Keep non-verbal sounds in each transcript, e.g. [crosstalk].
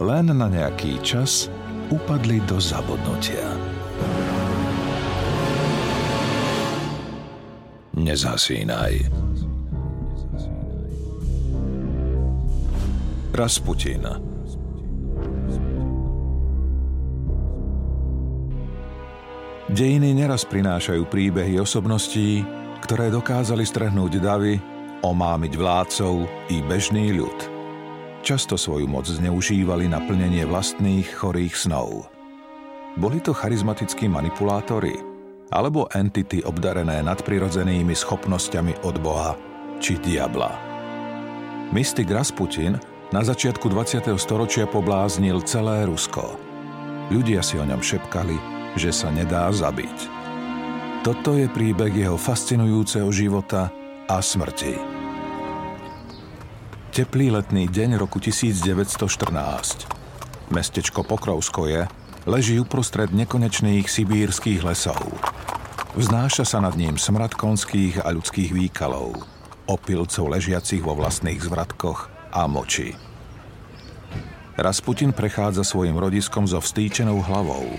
len na nejaký čas upadli do zabudnutia. Nezasínaj. Rasputin Dejiny neraz prinášajú príbehy osobností, ktoré dokázali strhnúť davy, omámiť vládcov i bežný ľud – často svoju moc zneužívali na plnenie vlastných chorých snov. Boli to charizmatickí manipulátori alebo entity obdarené nadprirodzenými schopnosťami od Boha či diabla. Mystik Rasputin na začiatku 20. storočia pobláznil celé Rusko. Ľudia si o ňom šepkali, že sa nedá zabiť. Toto je príbeh jeho fascinujúceho života a smrti. Teplý letný deň roku 1914. Mestečko Pokrovskoje leží uprostred nekonečných sibírskych lesov. Vznáša sa nad ním smrad konských a ľudských výkalov, opilcov ležiacich vo vlastných zvratkoch a moči. Rasputin prechádza svojim rodiskom so vstýčenou hlavou.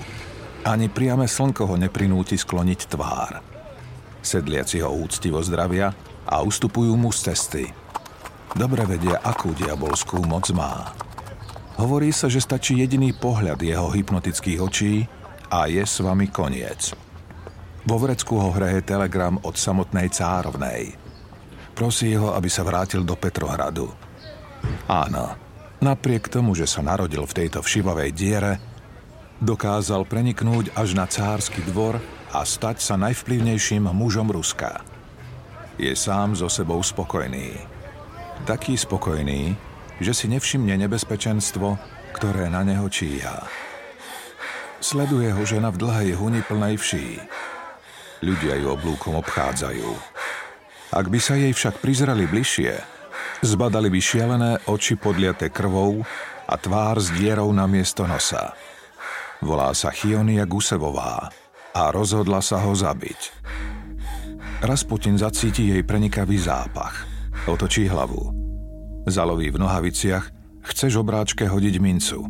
Ani priame slnko ho neprinúti skloniť tvár. Sedliaci ho úctivo zdravia a ustupujú mu z cesty – dobre vedia, akú diabolskú moc má. Hovorí sa, že stačí jediný pohľad jeho hypnotických očí a je s vami koniec. Vo vrecku ho hreje telegram od samotnej cárovnej. Prosí ho, aby sa vrátil do Petrohradu. Áno, napriek tomu, že sa narodil v tejto všivavej diere, dokázal preniknúť až na cársky dvor a stať sa najvplyvnejším mužom Ruska. Je sám so sebou spokojný taký spokojný, že si nevšimne nebezpečenstvo, ktoré na neho číha. Sleduje ho žena v dlhej huni plnej vší. Ľudia ju oblúkom obchádzajú. Ak by sa jej však prizreli bližšie, zbadali by šialené oči podliate krvou a tvár s dierou na miesto nosa. Volá sa Chionia Gusevová a rozhodla sa ho zabiť. Rasputin zacíti jej prenikavý zápach – Otočí hlavu. Zaloví v nohaviciach, chce žobráčke hodiť mincu.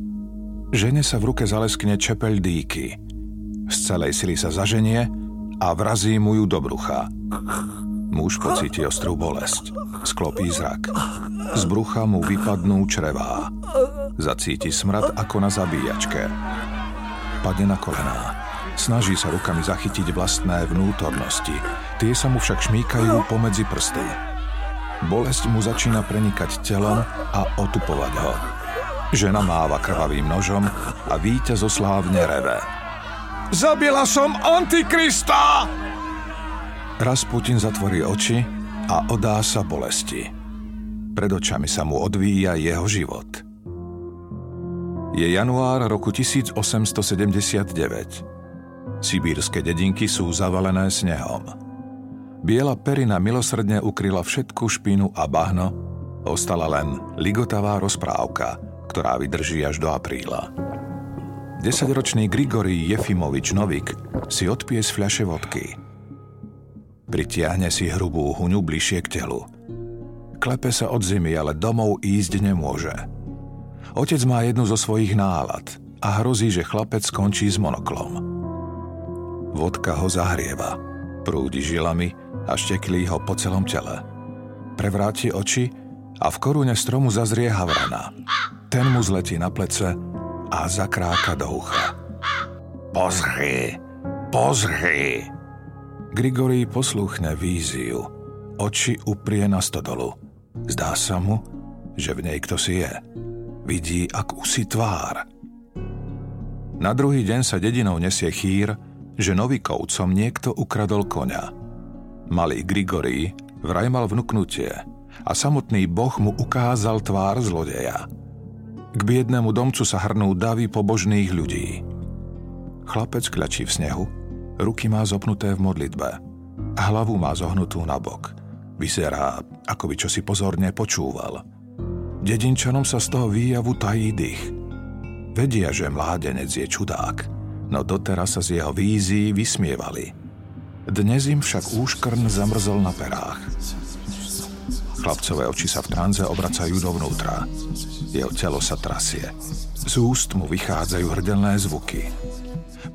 Žene sa v ruke zaleskne čepel dýky. Z celej sily sa zaženie a vrazí mu ju do brucha. Muž pocíti ostrú bolesť. Sklopí zrak. Z brucha mu vypadnú črevá. Zacíti smrad ako na zabíjačke. Padne na kolená. Snaží sa rukami zachytiť vlastné vnútornosti. Tie sa mu však šmíkajú pomedzi prsty. Bolesť mu začína prenikať telom a otupovať ho. Žena máva krvavým nožom a víťaz oslávne reve. Zabila som Antikrista! Rasputin zatvorí oči a odá sa bolesti. Pred očami sa mu odvíja jeho život. Je január roku 1879. Sibírske dedinky sú zavalené snehom. Biela perina milosrdne ukryla všetku špinu a bahno, ostala len ligotavá rozprávka, ktorá vydrží až do apríla. Desaťročný Grigory Jefimovič Novik si odpije z fľaše vodky. Pritiahne si hrubú huňu bližšie k telu. Klepe sa od zimy, ale domov ísť nemôže. Otec má jednu zo svojich nálad a hrozí, že chlapec skončí s monoklom. Vodka ho zahrieva, prúdi žilami a šteklí ho po celom tele. Prevráti oči a v korune stromu zazrie havrana. Ten mu zletí na plece a zakráka do ucha. Pozri, pozri! Grigory posluchne víziu. Oči uprie na stodolu. Zdá sa mu, že v nej kto si je. Vidí akúsi tvár. Na druhý deň sa dedinou nesie chýr, že novikovcom niekto ukradol koňa. Malý Grigory vraj mal vnuknutie a samotný boh mu ukázal tvár zlodeja. K biednému domcu sa hrnú davy pobožných ľudí. Chlapec kľačí v snehu, ruky má zopnuté v modlitbe a hlavu má zohnutú na bok. Vyzerá, ako by čosi pozorne počúval. Dedinčanom sa z toho výjavu tají dých. Vedia, že mládenec je čudák, no doteraz sa z jeho vízií vysmievali. Dnes im však úškrn zamrzol na perách. Chlapcové oči sa v tranze obracajú dovnútra. Jeho telo sa trasie. Z úst mu vychádzajú hrdelné zvuky.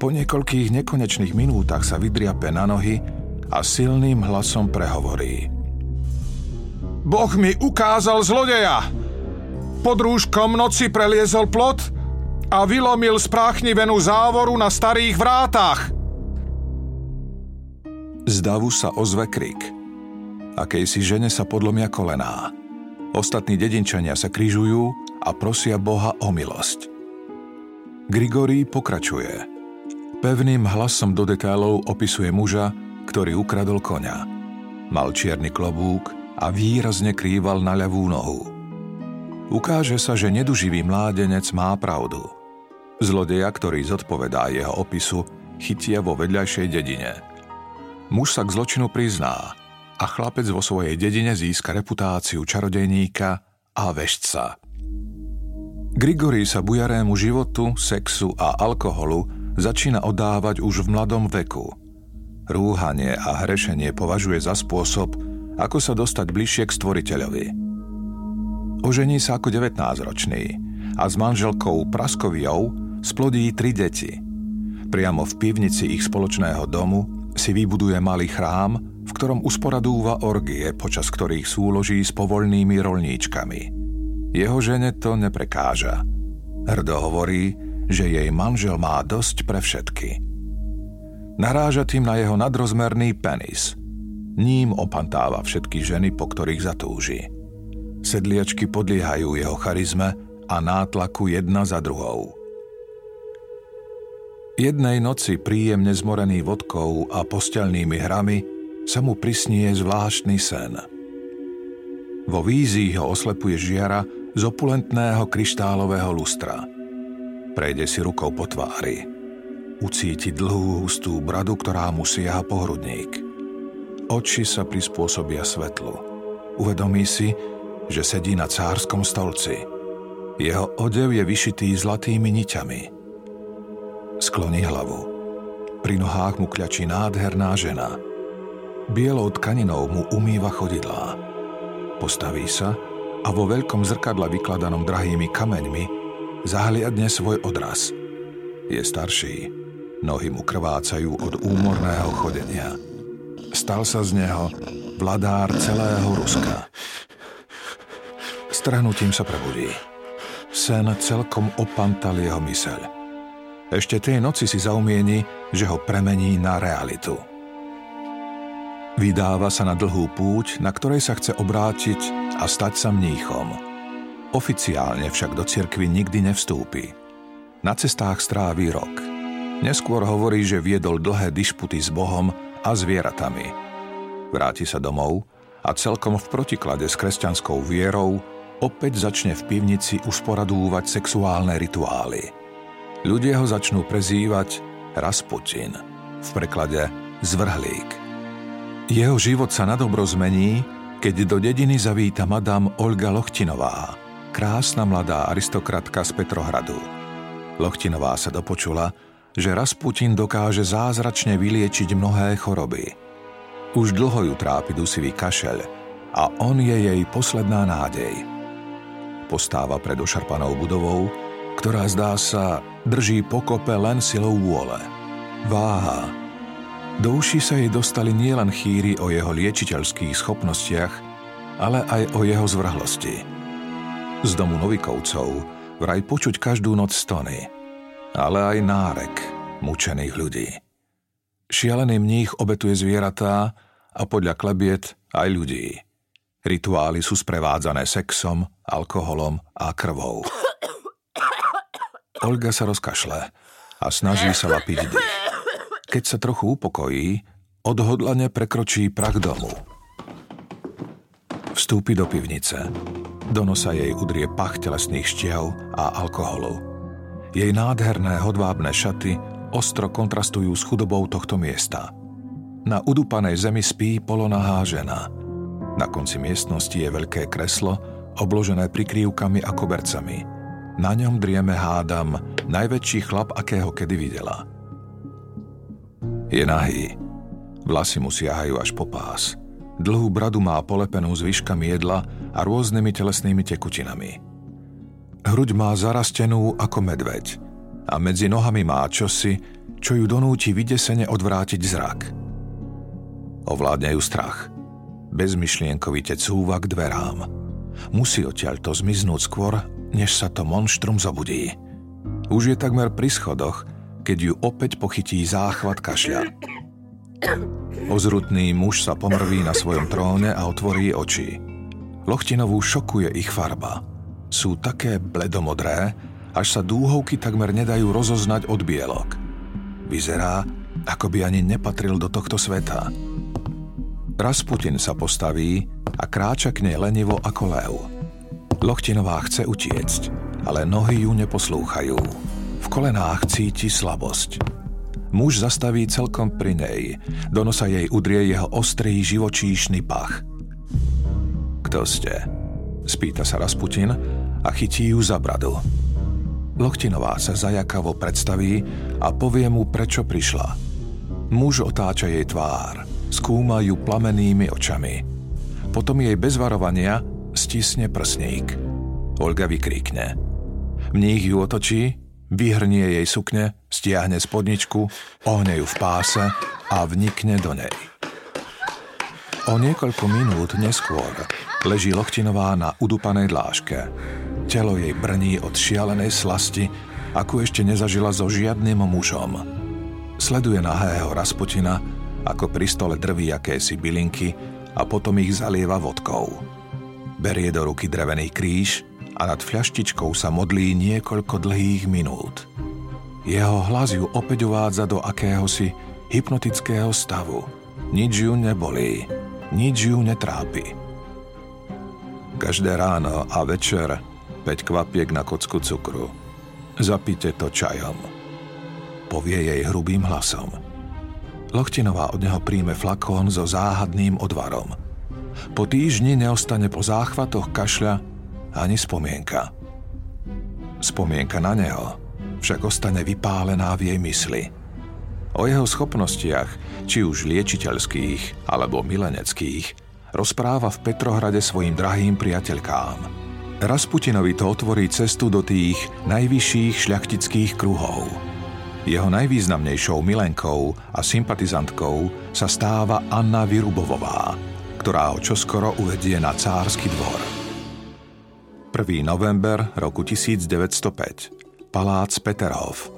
Po niekoľkých nekonečných minútach sa vydriape na nohy a silným hlasom prehovorí. Boh mi ukázal zlodeja! Pod rúškom noci preliezol plot a vylomil spráchnivenú závoru na starých vrátach. Z davu sa ozve krik. Akejsi žene sa podlomia kolená. Ostatní dedinčania sa križujú a prosia Boha o milosť. Grigorí pokračuje – Pevným hlasom do detailov opisuje muža, ktorý ukradol koňa. Mal čierny klobúk a výrazne krýval na ľavú nohu. Ukáže sa, že neduživý mládenec má pravdu. Zlodeja, ktorý zodpovedá jeho opisu, chytia vo vedľajšej dedine. Muž sa k zločinu prizná a chlapec vo svojej dedine získa reputáciu čarodejníka a vešca. Grigory sa bujarému životu, sexu a alkoholu začína odávať už v mladom veku. Rúhanie a hrešenie považuje za spôsob, ako sa dostať bližšie k stvoriteľovi. Ožení sa ako 19-ročný a s manželkou Praskoviou splodí tri deti. Priamo v pivnici ich spoločného domu si vybuduje malý chrám, v ktorom usporadúva orgie, počas ktorých súloží s povolnými rolníčkami. Jeho žene to neprekáža. Hrdo hovorí, že jej manžel má dosť pre všetky. Naráža tým na jeho nadrozmerný penis. Ním opantáva všetky ženy, po ktorých zatúži. Sedliačky podliehajú jeho charizme a nátlaku jedna za druhou. Jednej noci príjemne zmorený vodkou a postelnými hrami sa mu prisnie zvláštny sen. Vo vízii ho oslepuje žiara z opulentného kryštálového lustra – Prejde si rukou po tvári. Ucíti dlhú hustú bradu, ktorá mu siaha po hrudník. Oči sa prispôsobia svetlu. Uvedomí si, že sedí na cárskom stolci. Jeho odev je vyšitý zlatými niťami. Skloní hlavu. Pri nohách mu kľačí nádherná žena. Bielou tkaninou mu umýva chodidlá. Postaví sa a vo veľkom zrkadle vykladanom drahými kameňmi zahliadne svoj odraz. Je starší, nohy mu krvácajú od úmorného chodenia. Stal sa z neho vladár celého Ruska. Strhnutím sa prebudí. Sen celkom opantal jeho myseľ. Ešte tej noci si zaumieni, že ho premení na realitu. Vydáva sa na dlhú púť, na ktorej sa chce obrátiť a stať sa mníchom – Oficiálne však do cirkvy nikdy nevstúpi. Na cestách stráví rok. Neskôr hovorí, že viedol dlhé dišputy s Bohom a zvieratami. Vráti sa domov a celkom v protiklade s kresťanskou vierou opäť začne v pivnici usporadúvať sexuálne rituály. Ľudia ho začnú prezývať Rasputin, v preklade zvrhlík. Jeho život sa na dobro zmení, keď do dediny zavíta madam Olga Lochtinová, krásna mladá aristokratka z Petrohradu. Lochtinová sa dopočula, že Rasputin dokáže zázračne vyliečiť mnohé choroby. Už dlho ju trápi dusivý kašel a on je jej posledná nádej. Postáva pred ošarpanou budovou, ktorá zdá sa drží pokope len silou vôle. Váha. Do uši sa jej dostali nielen chýry o jeho liečiteľských schopnostiach, ale aj o jeho zvrhlosti. Z domu Novikovcov vraj počuť každú noc stony, ale aj nárek mučených ľudí. Šialený mních obetuje zvieratá a podľa klebiet aj ľudí. Rituály sú sprevádzané sexom, alkoholom a krvou. [laughs] Olga sa rozkašle a snaží sa lapiť dých. Keď sa trochu upokojí, odhodlane prekročí prach domu. Vstúpi do pivnice Do nosa jej udrie pach telesných štiev a alkoholu. Jej nádherné hodvábne šaty ostro kontrastujú s chudobou tohto miesta. Na udupanej zemi spí polonahá žena. Na konci miestnosti je veľké kreslo, obložené prikrývkami a kobercami. Na ňom drieme hádam najväčší chlap, akého kedy videla. Je nahý. Vlasy mu siahajú až po pás. Dlhú bradu má polepenú zvyškami jedla a rôznymi telesnými tekutinami. Hruď má zarastenú ako medveď a medzi nohami má čosi, čo ju donúti vydesene odvrátiť zrak. Ovládne ju strach. Bezmyšlienkovite cúva k dverám. Musí odtiaľto zmiznúť skôr, než sa to monštrum zobudí. Už je takmer pri schodoch, keď ju opäť pochytí záchvat kašľa. Ozrutný muž sa pomrví na svojom tróne a otvorí oči. Lochtinovú šokuje ich farba. Sú také bledomodré, až sa dúhovky takmer nedajú rozoznať od bielok. Vyzerá, ako by ani nepatril do tohto sveta. Rasputin sa postaví a kráča k nej lenivo ako lev. Lochtinová chce utiecť, ale nohy ju neposlúchajú. V kolenách cíti slabosť. Muž zastaví celkom pri nej. Do nosa jej udrie jeho ostrý živočíšny pach. Kto ste? Spýta sa Rasputin a chytí ju za bradu. Lochtinová sa zajakavo predstaví a povie mu, prečo prišla. Muž otáča jej tvár, skúma ju plamenými očami. Potom jej bez varovania stisne prsník. Olga vykríkne. Mních ju otočí vyhrnie jej sukne, stiahne spodničku, ohne ju v páse a vnikne do nej. O niekoľko minút neskôr leží Lochtinová na udupanej dláške. Telo jej brní od šialenej slasti, ako ešte nezažila so žiadnym mužom. Sleduje nahého Rasputina, ako pri stole drví akési bylinky a potom ich zalieva vodkou. Berie do ruky drevený kríž a nad fľaštičkou sa modlí niekoľko dlhých minút. Jeho hlas ju opäť uvádza do akéhosi hypnotického stavu. Nič ju nebolí, nič ju netrápi. Každé ráno a večer 5 kvapiek na kocku cukru. Zapite to čajom. Povie jej hrubým hlasom. Lochtinová od neho príjme flakón so záhadným odvarom. Po týždni neostane po záchvatoch kašľa ani spomienka. Spomienka na neho však ostane vypálená v jej mysli. O jeho schopnostiach, či už liečiteľských alebo mileneckých, rozpráva v Petrohrade svojim drahým priateľkám. Rasputinovi to otvorí cestu do tých najvyšších šľachtických kruhov. Jeho najvýznamnejšou milenkou a sympatizantkou sa stáva Anna Vyrubovová, ktorá ho čoskoro uvedie na cársky dvor. 1. november roku 1905. Palác Peterhof.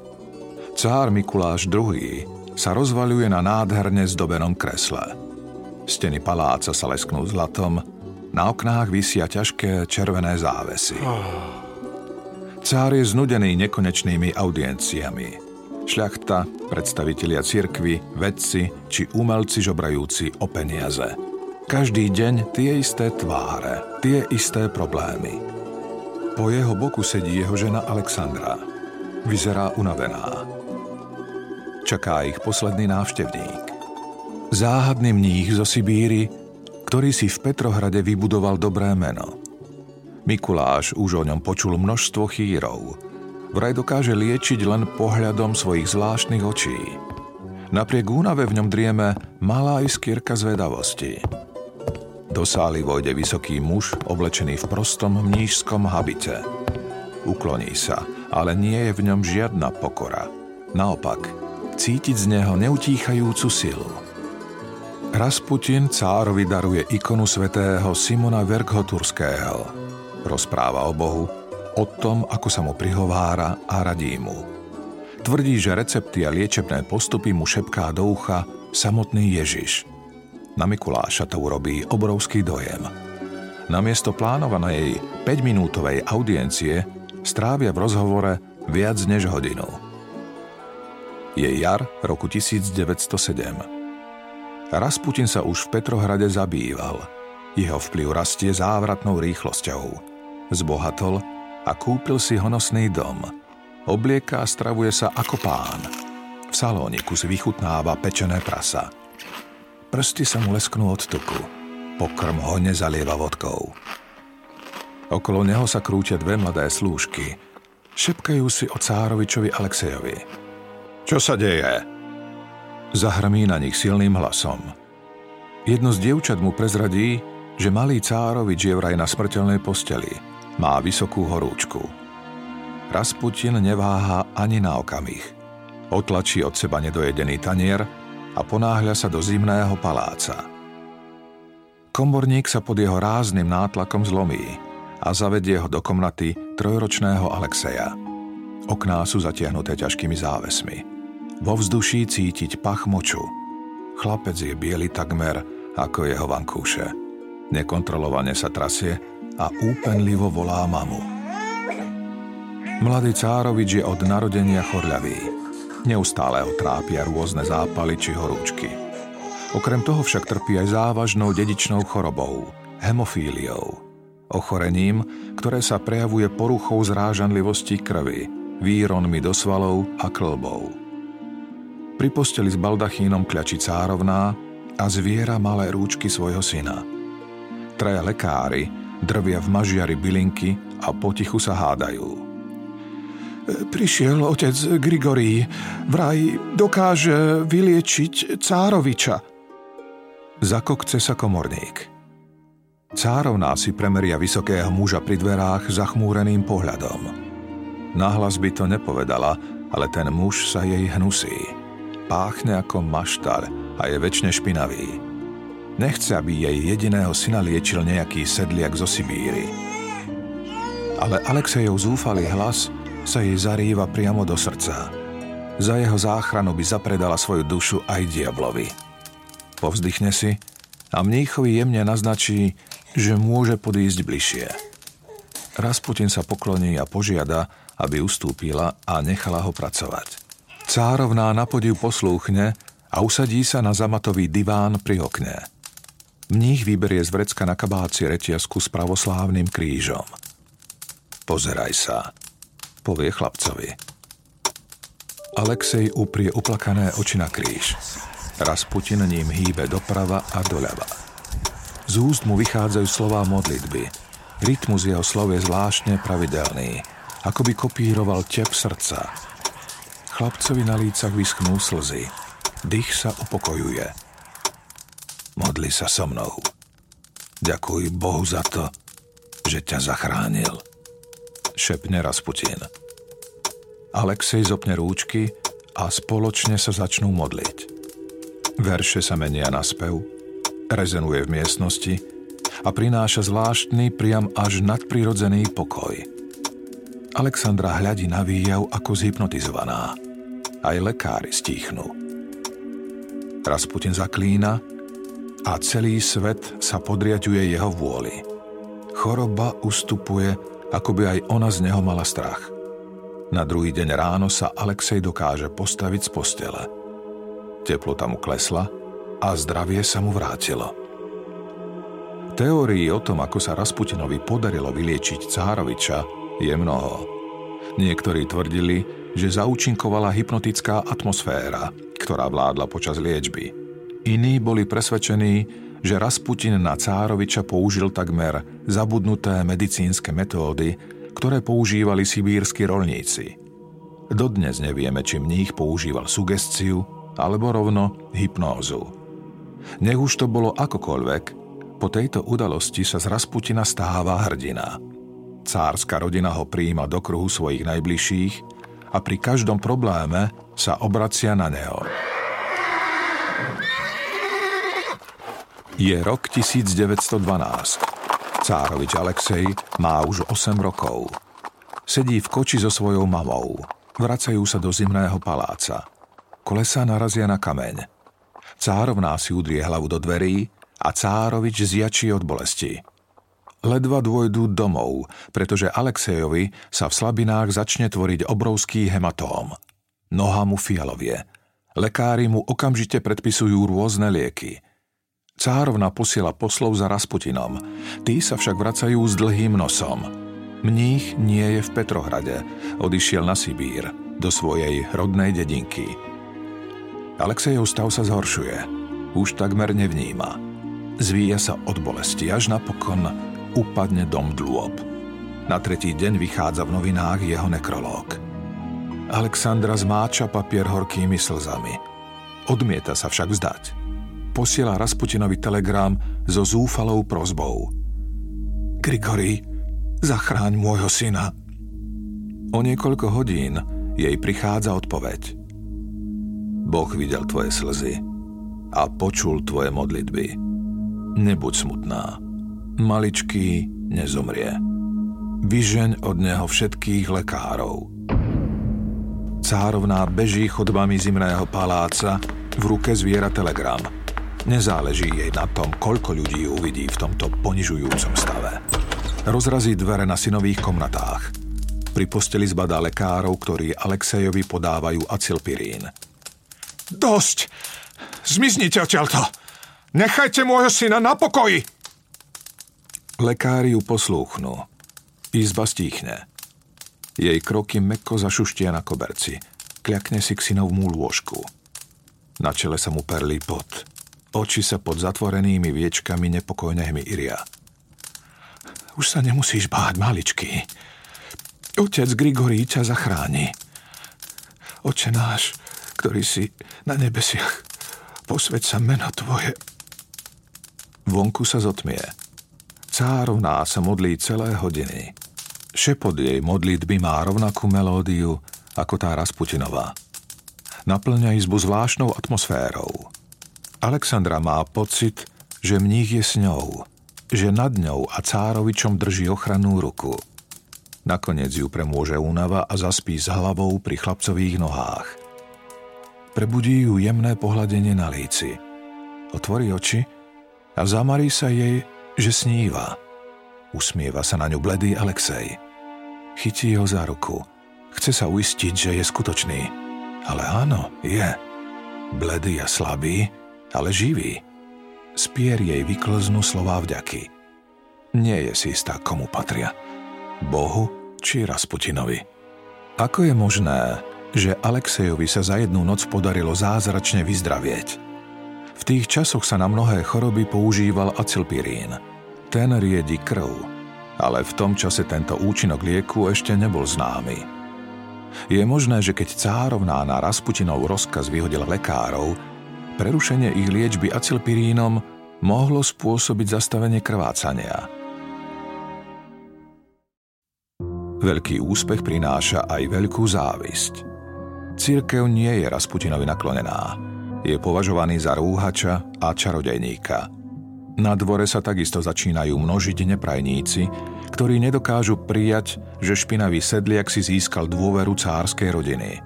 Cár Mikuláš II. sa rozvaľuje na nádherne zdobenom kresle. Steny paláca sa lesknú zlatom, na oknách vysia ťažké červené závesy. Cár je znudený nekonečnými audienciami. Šľachta, predstavitelia cirkvy, vedci či umelci žobrajúci o peniaze. Každý deň tie isté tváre, tie isté problémy. Po jeho boku sedí jeho žena Alexandra. Vyzerá unavená. Čaká ich posledný návštevník. Záhadný mních zo Sibíry, ktorý si v Petrohrade vybudoval dobré meno. Mikuláš už o ňom počul množstvo chýrov. Vraj dokáže liečiť len pohľadom svojich zvláštnych očí. Napriek únave v ňom drieme malá iskierka zvedavosti. Do sály vojde vysoký muž, oblečený v prostom mnížskom habite. Ukloní sa, ale nie je v ňom žiadna pokora. Naopak, cítiť z neho neutíchajúcu silu. Rasputin cárovi daruje ikonu svätého Simona Verkhoturského. Rozpráva o Bohu, o tom, ako sa mu prihovára a radí mu. Tvrdí, že recepty a liečebné postupy mu šepká do ucha samotný Ježiš – na Mikuláša to urobí obrovský dojem. Namiesto plánovanej 5-minútovej audiencie strávia v rozhovore viac než hodinu. Je jar roku 1907. Rasputin sa už v Petrohrade zabýval. Jeho vplyv rastie závratnou rýchlosťou. Zbohatol a kúpil si honosný dom. Oblieka a stravuje sa ako pán. V salóniku si vychutnáva pečené prasa. Prsty sa mu lesknú od tuku. Pokrm ho nezalieva vodkou. Okolo neho sa krútia dve mladé slúžky. Šepkajú si o Cárovičovi Alexejovi. Čo sa deje? Zahrmí na nich silným hlasom. Jedno z dievčat mu prezradí, že malý Cárovič je vraj na smrteľnej posteli. Má vysokú horúčku. Rasputin neváha ani na okamih. Otlačí od seba nedojedený tanier a ponáhľa sa do zimného paláca. Komorník sa pod jeho rázným nátlakom zlomí a zavedie ho do komnaty trojročného Alexeja. Okná sú zatiahnuté ťažkými závesmi. Vo vzduší cítiť pach moču. Chlapec je biely takmer ako jeho vankúše. Nekontrolovane sa trasie a úpenlivo volá mamu. Mladý Cárovič je od narodenia chorľavý. Neustále ho trápia rôzne zápaly či horúčky. Okrem toho však trpí aj závažnou dedičnou chorobou, hemofíliou. Ochorením, ktoré sa prejavuje poruchou zrážanlivosti krvi, výronmi do svalov a klbov. Pri posteli s baldachínom kľačí cárovná a zviera malé rúčky svojho syna. Traja lekári drvia v mažiari bylinky a potichu sa hádajú. Prišiel otec Grigorí, vraj dokáže vyliečiť Cároviča. Zakokce sa komorník. Cárovná si premeria vysokého muža pri dverách zachmúreným pohľadom. Nahlas by to nepovedala, ale ten muž sa jej hnusí. Páchne ako maštar a je väčšine špinavý. Nechce, aby jej jediného syna liečil nejaký sedliak zo Sibíry. Ale Alexejov zúfalý hlas sa jej zarýva priamo do srdca. Za jeho záchranu by zapredala svoju dušu aj diablovi. Povzdychne si a mníchovi jemne naznačí, že môže podísť bližšie. Rasputin sa pokloní a požiada, aby ustúpila a nechala ho pracovať. Cárovná na podiv poslúchne a usadí sa na zamatový diván pri okne. Mních vyberie z vrecka na kabáci retiasku s pravoslávnym krížom. Pozeraj sa, povie chlapcovi. Alexej uprie uplakané oči na kríž. Rasputin ním hýbe doprava a doľava. Z úst mu vychádzajú slová modlitby. Rytmus jeho slov je zvláštne pravidelný, ako by kopíroval tep srdca. Chlapcovi na lícach vyschnú slzy. Dých sa upokojuje. Modli sa so mnou. Ďakuj Bohu za to, že ťa zachránil šepne Rasputin. Alexej zopne rúčky a spoločne sa začnú modliť. Verše sa menia na spev, rezenuje v miestnosti a prináša zvláštny, priam až nadprirodzený pokoj. Alexandra hľadí na výjav ako zhypnotizovaná. Aj lekári stíchnú. Rasputin zaklína a celý svet sa podriaďuje jeho vôli. Choroba ustupuje ako by aj ona z neho mala strach. Na druhý deň ráno sa Alexej dokáže postaviť z postele. Teplota mu klesla a zdravie sa mu vrátilo. Teórií o tom, ako sa Rasputinovi podarilo vyliečiť Cároviča, je mnoho. Niektorí tvrdili, že zaúčinkovala hypnotická atmosféra, ktorá vládla počas liečby. Iní boli presvedčení, že Rasputin na Cároviča použil takmer zabudnuté medicínske metódy, ktoré používali sibírsky rolníci. Dodnes nevieme, či mních používal sugestiu alebo rovno hypnózu. Nech už to bolo akokoľvek, po tejto udalosti sa z Rasputina stáva hrdina. Cárska rodina ho príjima do kruhu svojich najbližších a pri každom probléme sa obracia na neho. Je rok 1912. Cárovič Alexej má už 8 rokov. Sedí v koči so svojou mamou. Vracajú sa do zimného paláca. Kolesa narazia na kameň. Cárovná si udrie hlavu do dverí a Cárovič zjačí od bolesti. Ledva dôjdu domov, pretože Alexejovi sa v slabinách začne tvoriť obrovský hematóm. Noha mu fialovie. Lekári mu okamžite predpisujú rôzne lieky – Cárovna posiela poslov za Rasputinom. Tí sa však vracajú s dlhým nosom. Mních nie je v Petrohrade, odišiel na Sibír, do svojej rodnej dedinky. Alexejov stav sa zhoršuje. Už takmer nevníma. Zvíja sa od bolesti, až napokon upadne dom dlôb. Na tretí deň vychádza v novinách jeho nekrológ. Alexandra zmáča papier horkými slzami. Odmieta sa však vzdať. Posiela Rasputinovi telegram so zúfalou prozbou. Grigory, zachráň môjho syna. O niekoľko hodín jej prichádza odpoveď. Boh videl tvoje slzy a počul tvoje modlitby. Nebuď smutná. Maličký nezomrie. Vyžeň od neho všetkých lekárov. Cárovná beží chodbami zimného paláca, v ruke zviera telegram. Nezáleží jej na tom, koľko ľudí uvidí v tomto ponižujúcom stave. Rozrazí dvere na synových komnatách. Pri posteli zbadá lekárov, ktorí Alexejovi podávajú acilpirín. Dosť! Zmiznite odtiaľto! Nechajte môjho syna na pokoji! Lekári ju poslúchnú. Izba stíchne. Jej kroky meko zašuštia na koberci. Kľakne si k synovmú lôžku. Na čele sa mu perlí pot. Oči sa pod zatvorenými viečkami nepokojne hmíria. Už sa nemusíš báť, maličky. Otec Grigorí ťa zachráni. Oče náš, ktorý si na nebesiach, posveď sa meno Tvoje. Vonku sa zotmie. Cárovná sa modlí celé hodiny. Šepot jej modlitby má rovnakú melódiu ako tá Rasputinová. Naplňa izbu zvláštnou atmosférou. Alexandra má pocit, že mních je s ňou, že nad ňou a cárovičom drží ochrannú ruku. Nakoniec ju premôže únava a zaspí s hlavou pri chlapcových nohách. Prebudí ju jemné pohľadenie na líci. Otvorí oči a zamarí sa jej, že sníva. Usmieva sa na ňu bledý Alexej. Chytí ho za ruku. Chce sa uistiť, že je skutočný. Ale áno, je. Bledý a slabý, ale živý. Spier jej vyklznú slová vďaky. Nie je si istá, komu patria. Bohu či Rasputinovi. Ako je možné, že Alexejovi sa za jednu noc podarilo zázračne vyzdravieť? V tých časoch sa na mnohé choroby používal acilpirín. Ten riedi krv, ale v tom čase tento účinok lieku ešte nebol známy. Je možné, že keď cárovná na Rasputinov rozkaz vyhodila lekárov, prerušenie ich liečby acilpirínom mohlo spôsobiť zastavenie krvácania. Veľký úspech prináša aj veľkú závisť. Církev nie je Rasputinovi naklonená. Je považovaný za rúhača a čarodejníka – na dvore sa takisto začínajú množiť neprajníci, ktorí nedokážu prijať, že špinavý sedliak si získal dôveru cárskej rodiny.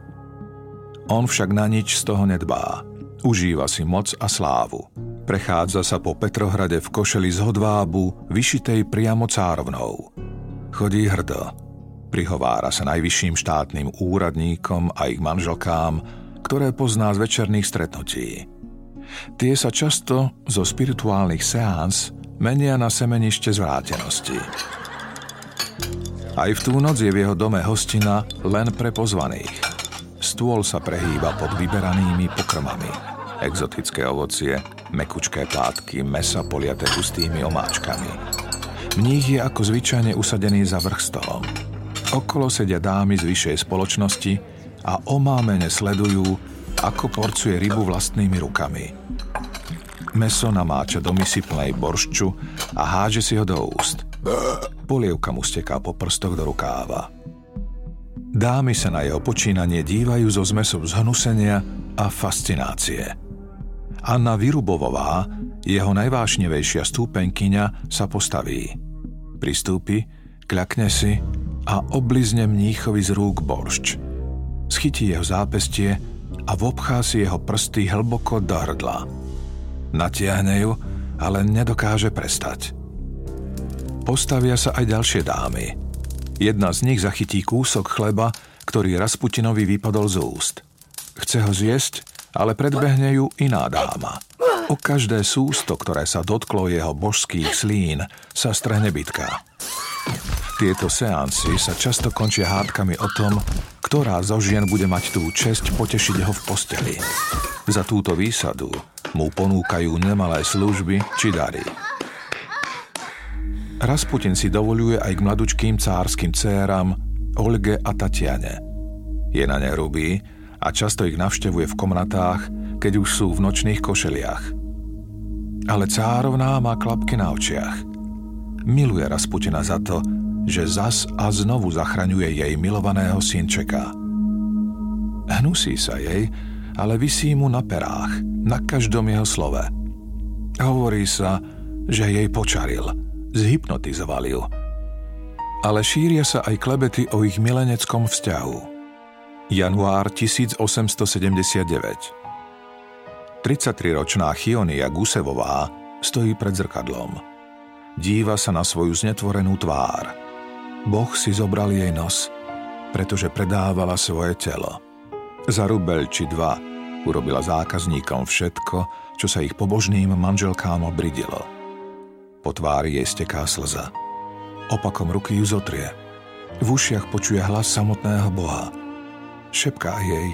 On však na nič z toho nedbá. Užíva si moc a slávu. Prechádza sa po Petrohrade v košeli z hodvábu, vyšitej priamo cárovnou. Chodí hrdo. Prihovára sa najvyšším štátnym úradníkom a ich manželkám, ktoré pozná z večerných stretnutí. Tie sa často zo spirituálnych seáns menia na semenište zvrátenosti. Aj v tú noc je v jeho dome hostina len pre pozvaných. Stôl sa prehýba pod vyberanými pokrmami. Exotické ovocie, mekučké plátky, mesa poliate hustými omáčkami. Mních je ako zvyčajne usadený za vrch stolom. Okolo sedia dámy z vyššej spoločnosti a omámene sledujú, ako porcuje rybu vlastnými rukami. Meso namáča do misy plnej boršču a háže si ho do úst. Polievka mu steká po prstoch do rukáva. Dámy sa na jeho počínanie dívajú zo zmesom zhnusenia a fascinácie. Anna Vyrubovová, jeho najvášnevejšia stúpenkyňa, sa postaví. Pristúpi, kľakne si a oblizne mníchovi z rúk boršč. Schytí jeho zápestie a vobchá si jeho prsty hlboko do hrdla. Natiahne ju, ale nedokáže prestať. Postavia sa aj ďalšie dámy. Jedna z nich zachytí kúsok chleba, ktorý Rasputinovi vypadol z úst. Chce ho zjesť, ale predbehne ju iná dáma. O každé sústo, ktoré sa dotklo jeho božských slín, sa strhne bitka. Tieto seansy sa často končia hádkami o tom, ktorá zo žien bude mať tú česť potešiť ho v posteli. Za túto výsadu mu ponúkajú nemalé služby či dary. Rasputin si dovoluje aj k mladučkým cárským céram Olge a Tatiane. Je na ne rubý a často ich navštevuje v komnatách, keď už sú v nočných košeliach. Ale cárovná má klapky na očiach. Miluje Rasputina za to, že zas a znovu zachraňuje jej milovaného synčeka. Hnusí sa jej, ale vysí mu na perách, na každom jeho slove. Hovorí sa, že jej počaril, zhypnotizoval ju. Ale šíria sa aj klebety o ich mileneckom vzťahu. Január 1879 33-ročná Chionia Gusevová stojí pred zrkadlom. Díva sa na svoju znetvorenú tvár – Boh si zobral jej nos, pretože predávala svoje telo. Za rubel či dva urobila zákazníkom všetko, čo sa ich pobožným manželkám obridilo. Po tvári jej steká slza. Opakom ruky ju zotrie. V ušiach počuje hlas samotného Boha. Šepká jej,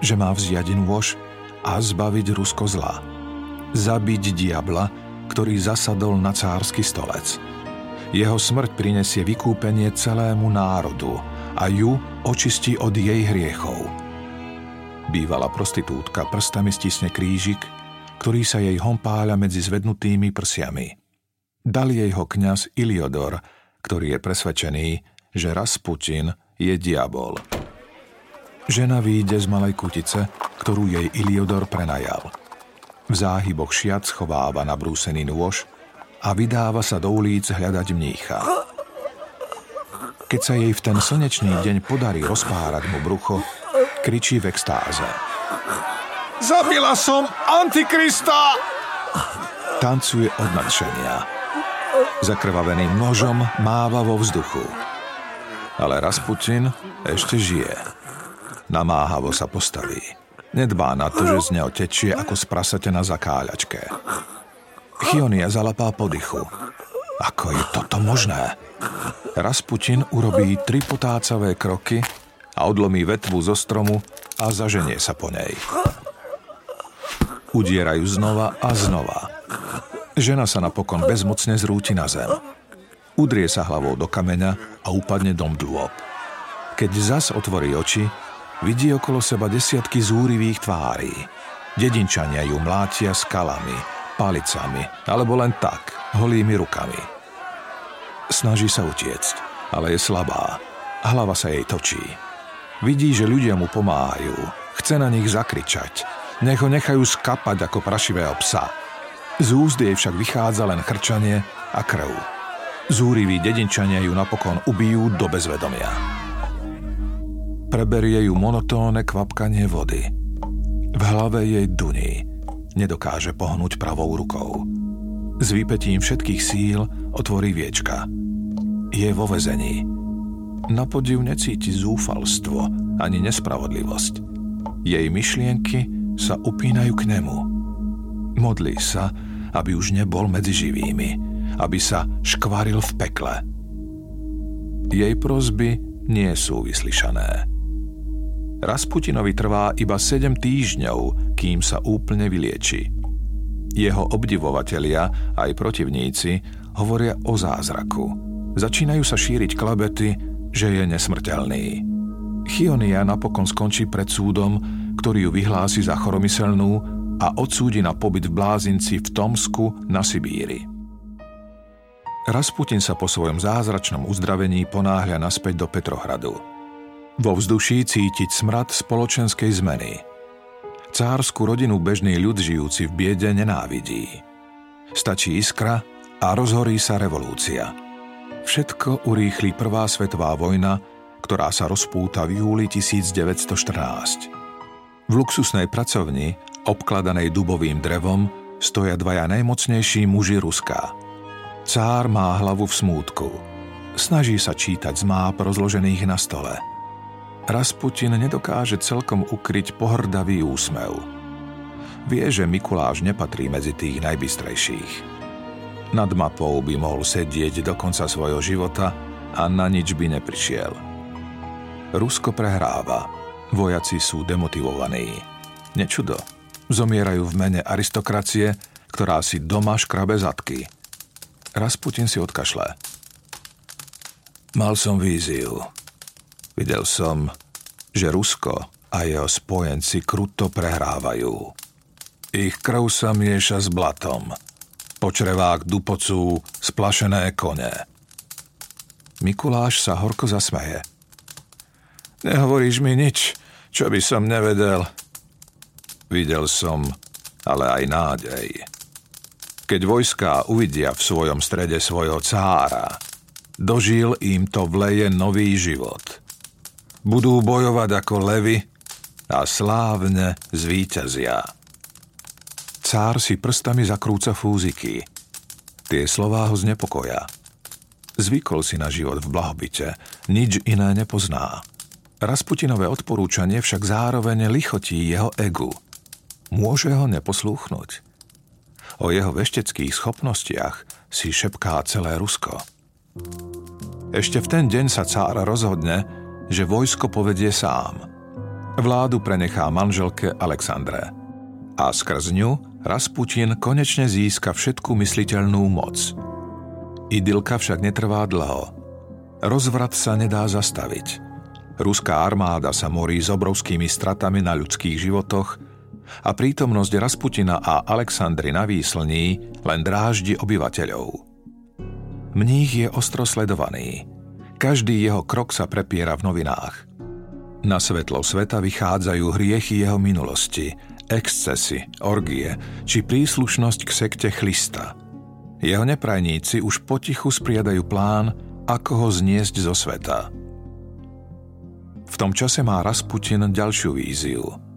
že má vziať nôž a zbaviť Rusko zla. Zabiť diabla, ktorý zasadol na cársky stolec – jeho smrť prinesie vykúpenie celému národu a ju očistí od jej hriechov. Bývalá prostitútka prstami stisne krížik, ktorý sa jej hompáľa medzi zvednutými prsiami. Dal jej ho kňaz Iliodor, ktorý je presvedčený, že Rasputin je diabol. Žena výjde z malej kutice, ktorú jej Iliodor prenajal. V záhyboch šiat schováva nabrúsený nôž, a vydáva sa do ulic hľadať mnícha. Keď sa jej v ten slnečný deň podarí rozpárať mu brucho, kričí v extáze. Zabila som Antikrista! Tancuje od nadšenia. Zakrvaveným nožom máva vo vzduchu. Ale Rasputin ešte žije. Namáhavo sa postaví. Nedbá na to, že z neho tečie ako z prasate na zakáľačke. Chionia zalapá podychu. Ako je toto možné? Rasputin urobí tri potácavé kroky a odlomí vetvu zo stromu a zaženie sa po nej. Udierajú znova a znova. Žena sa napokon bezmocne zrúti na zem. Udrie sa hlavou do kameňa a upadne do mdôb. Keď zas otvorí oči, vidí okolo seba desiatky zúrivých tvárí. Dedinčania ju mlátia skalami, palicami, alebo len tak, holými rukami. Snaží sa utiecť, ale je slabá. Hlava sa jej točí. Vidí, že ľudia mu pomáhajú. Chce na nich zakričať. Nech ho nechajú skapať ako prašivého psa. Z úzdy jej však vychádza len chrčanie a krv. Zúriví dedinčania ju napokon ubijú do bezvedomia. Preberie ju monotónne kvapkanie vody. V hlave jej duní nedokáže pohnúť pravou rukou. S výpetím všetkých síl otvorí viečka. Je vo vezení. Na podiv necíti zúfalstvo ani nespravodlivosť. Jej myšlienky sa upínajú k nemu. Modlí sa, aby už nebol medzi živými, aby sa škvaril v pekle. Jej prozby nie sú vyslyšané. Rasputinovi trvá iba 7 týždňov, kým sa úplne vylieči. Jeho obdivovatelia, aj protivníci, hovoria o zázraku. Začínajú sa šíriť klabety, že je nesmrteľný. Chionia napokon skončí pred súdom, ktorý ju vyhlási za choromyselnú a odsúdi na pobyt v blázinci v Tomsku na Sibíri. Rasputin sa po svojom zázračnom uzdravení ponáhľa naspäť do Petrohradu – vo vzduší cítiť smrad spoločenskej zmeny. Cársku rodinu bežný ľud žijúci v biede nenávidí. Stačí iskra a rozhorí sa revolúcia. Všetko urýchli Prvá svetová vojna, ktorá sa rozpúta v júli 1914. V luxusnej pracovni, obkladanej dubovým drevom, stoja dvaja najmocnejší muži Ruska. Cár má hlavu v smútku. Snaží sa čítať z máp rozložených na stole – Rasputin nedokáže celkom ukryť pohrdavý úsmev. Vie, že Mikuláš nepatrí medzi tých najbystrejších. Nad mapou by mohol sedieť do konca svojho života a na nič by neprišiel. Rusko prehráva. Vojaci sú demotivovaní. Nečudo. Zomierajú v mene aristokracie, ktorá si doma škrabe zadky. Rasputin si odkašle. Mal som víziu. Videl som, že Rusko a jeho spojenci kruto prehrávajú. Ich krv sa mieša s blatom – po črevách dupocú splašené kone. Mikuláš sa horko zasmeje. Nehovoríš mi nič, čo by som nevedel. Videl som, ale aj nádej. Keď vojská uvidia v svojom strede svojho cára, dožil im to vleje nový život. Budú bojovať ako levy a slávne zvíťazia. Cár si prstami zakrúca fúziky. Tie slová ho znepokoja. Zvykol si na život v blahobite, nič iné nepozná. Rasputinové odporúčanie však zároveň lichotí jeho egu. Môže ho neposlúchnuť. O jeho vešteckých schopnostiach si šepká celé Rusko. Ešte v ten deň sa cár rozhodne, že vojsko povedie sám. Vládu prenechá manželke Alexandre. A skrz ňu Rasputin konečne získa všetku mysliteľnú moc. Idylka však netrvá dlho. Rozvrat sa nedá zastaviť. Ruská armáda sa morí s obrovskými stratami na ľudských životoch a prítomnosť Rasputina a Alexandry na výslní len dráždi obyvateľov. Mních je ostro sledovaný. Každý jeho krok sa prepiera v novinách. Na svetlo sveta vychádzajú hriechy jeho minulosti – excesy, orgie či príslušnosť k sekte Chlista. Jeho neprajníci už potichu spriadajú plán, ako ho zniesť zo sveta. V tom čase má Rasputin ďalšiu víziu.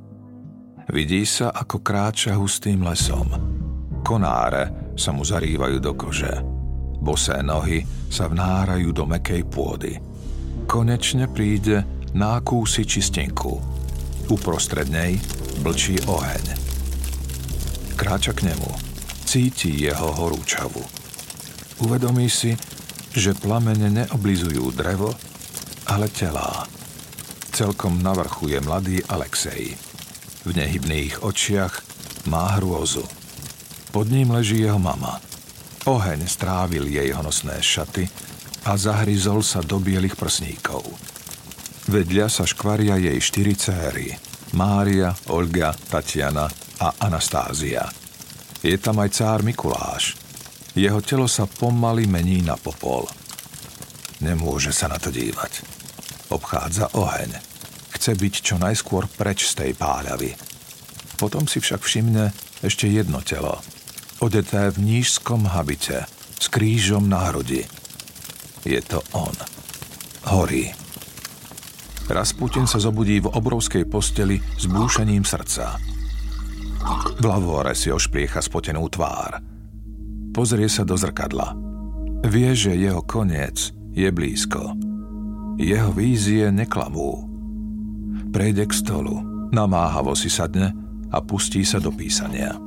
Vidí sa, ako kráča hustým lesom. Konáre sa mu zarývajú do kože. Bosé nohy sa vnárajú do mekej pôdy. Konečne príde na akúsi čistinku. Uprostred nej blčí oheň. Kráča k nemu, cíti jeho horúčavu. Uvedomí si, že plamene neoblizujú drevo, ale telá. Celkom na vrchu je mladý Alexej. V nehybných očiach má hrôzu. Pod ním leží jeho mama. Oheň strávil jej honosné šaty a zahryzol sa do bielých prsníkov. Vedľa sa škvaria jej štyri céry – Mária, Olga, Tatiana a Anastázia. Je tam aj cár Mikuláš. Jeho telo sa pomaly mení na popol. Nemôže sa na to dívať. Obchádza oheň. Chce byť čo najskôr preč z tej páľavy. Potom si však všimne ešte jedno telo. Odeté v nížskom habite, s krížom na hrudi. Je to on. Horí. Rasputin sa zobudí v obrovskej posteli s búšením srdca. V lavore si ošpliecha spotenú tvár. Pozrie sa do zrkadla. Vie, že jeho koniec je blízko. Jeho vízie neklamú. Prejde k stolu, namáhavo si sadne a pustí sa do písania.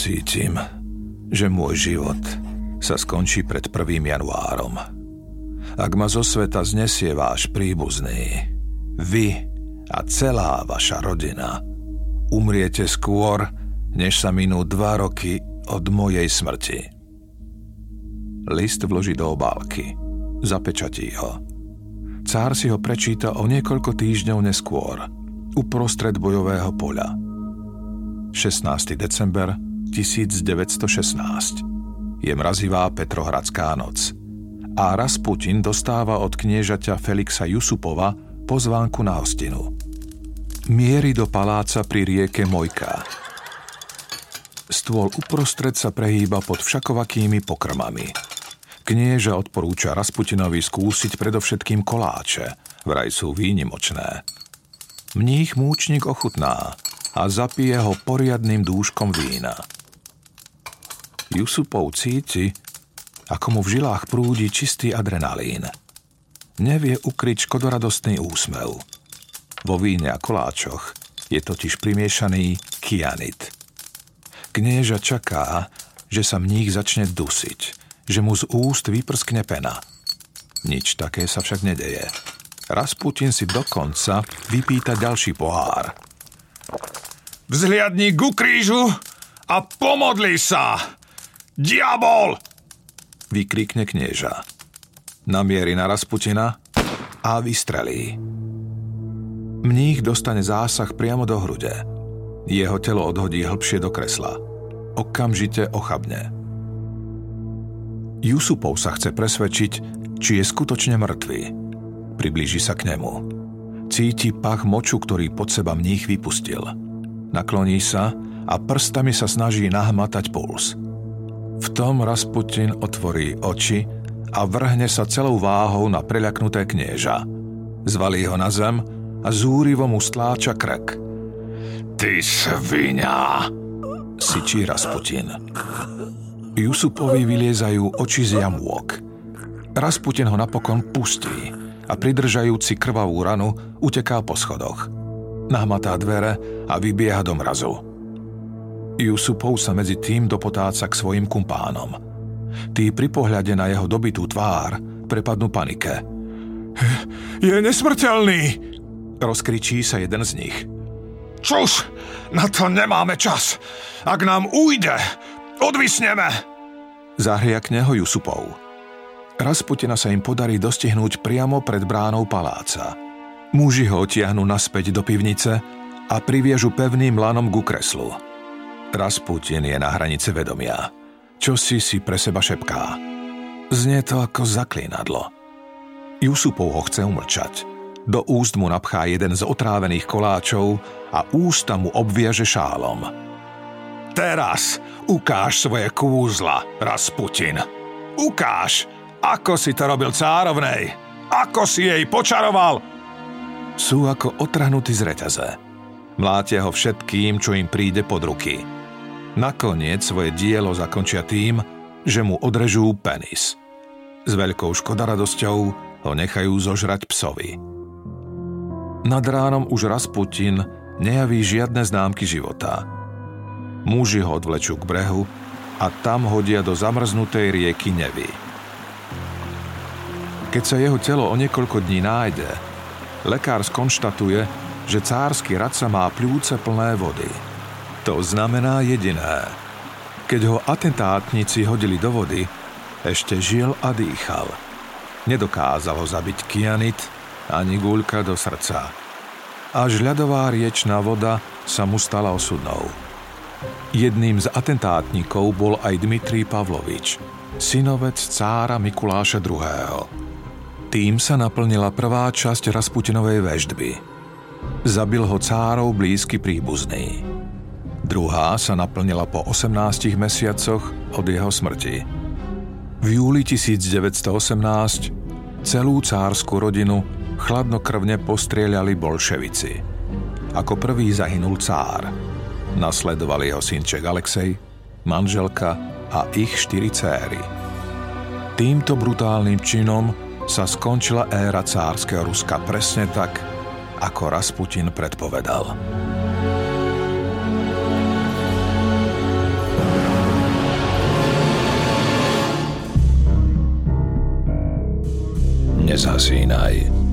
Cítim, že môj život sa skončí pred 1. januárom ak ma zo sveta znesie váš príbuzný. Vy a celá vaša rodina umriete skôr, než sa minú dva roky od mojej smrti. List vloží do obálky. Zapečatí ho. Cár si ho prečíta o niekoľko týždňov neskôr, uprostred bojového poľa. 16. december 1916. Je mrazivá Petrohradská noc a Rasputin dostáva od kniežaťa Felixa Jusupova pozvánku na hostinu. Mierí do paláca pri rieke Mojka. Stôl uprostred sa prehýba pod všakovakými pokrmami. Knieža odporúča Rasputinovi skúsiť predovšetkým koláče, vraj sú výnimočné. Mních múčnik ochutná a zapije ho poriadným dúškom vína. Jusupov cíti, ako mu v žilách prúdi čistý adrenalín. Nevie ukryť škodoradostný úsmev. Vo víne a koláčoch je totiž primiešaný kianit. Knieža čaká, že sa mních začne dusiť, že mu z úst vyprskne pena. Nič také sa však nedeje. Rasputin si dokonca vypýta ďalší pohár. Vzhliadni ku krížu a pomodli sa! Diabol! Vykrikne knieža. Namierí na Rasputina a vystrelí. Mních dostane zásah priamo do hrude. Jeho telo odhodí hlbšie do kresla. Okamžite ochabne. Jusupov sa chce presvedčiť, či je skutočne mŕtvý. Priblíži sa k nemu. Cíti pach moču, ktorý pod seba mních vypustil. Nakloní sa a prstami sa snaží nahmatať puls. V tom Rasputin otvorí oči a vrhne sa celou váhou na preľaknuté knieža. Zvalí ho na zem a zúrivo mu stláča krk. Ty svinia! Sičí Rasputin. Jusupovi vyliezajú oči z jamôk. Rasputin ho napokon pustí a pridržajúci krvavú ranu uteká po schodoch. Nahmatá dvere a vybieha do mrazu. Jusupov sa medzi tým dopotáca k svojim kumpánom. Tí pri pohľade na jeho dobitú tvár prepadnú panike. Je nesmrteľný! Rozkričí sa jeden z nich. Čuž, na to nemáme čas. Ak nám ujde, odvisneme. Zahriakne ho Jusupov. Rasputina sa im podarí dostihnúť priamo pred bránou paláca. Muži ho otiahnu naspäť do pivnice a priviežu pevným lanom ku kreslu. Rasputin je na hranice vedomia. Čo si si pre seba šepká. Znie to ako zaklínadlo. Jusupov ho chce umlčať – do úst mu napchá jeden z otrávených koláčov a ústa mu obviaže šálom. Teraz ukáž svoje kúzla, Rasputin. Ukáž, ako si to robil cárovnej. Ako si jej počaroval. Sú ako otrhnutí z reťaze. Mlátia ho všetkým, čo im príde pod ruky. Nakoniec svoje dielo zakončia tým, že mu odrežú penis. S veľkou škodaradosťou ho nechajú zožrať psovi. Nad ránom už Rasputin nejaví žiadne známky života. Muži ho odvlečú k brehu a tam hodia do zamrznutej rieky Nevy. Keď sa jeho telo o niekoľko dní nájde, lekár skonštatuje, že cársky radca má pľúce plné vody. To znamená jediné. Keď ho atentátnici hodili do vody, ešte žil a dýchal. Nedokázal ho zabiť kianit, ani guľka do srdca. Až ľadová riečná voda sa mu stala osudnou. Jedným z atentátnikov bol aj Dmitrij Pavlovič, synovec cára Mikuláša II. Tým sa naplnila prvá časť Rasputinovej väždby. Zabil ho cárov blízky príbuzný. Druhá sa naplnila po 18 mesiacoch od jeho smrti. V júli 1918 celú cárskú rodinu chladnokrvne postrieľali bolševici. Ako prvý zahynul cár. Nasledovali jeho synček Alexej, manželka a ich štyri céry. Týmto brutálnym činom sa skončila éra cárskeho Ruska presne tak, ako Rasputin predpovedal. Nezasínaj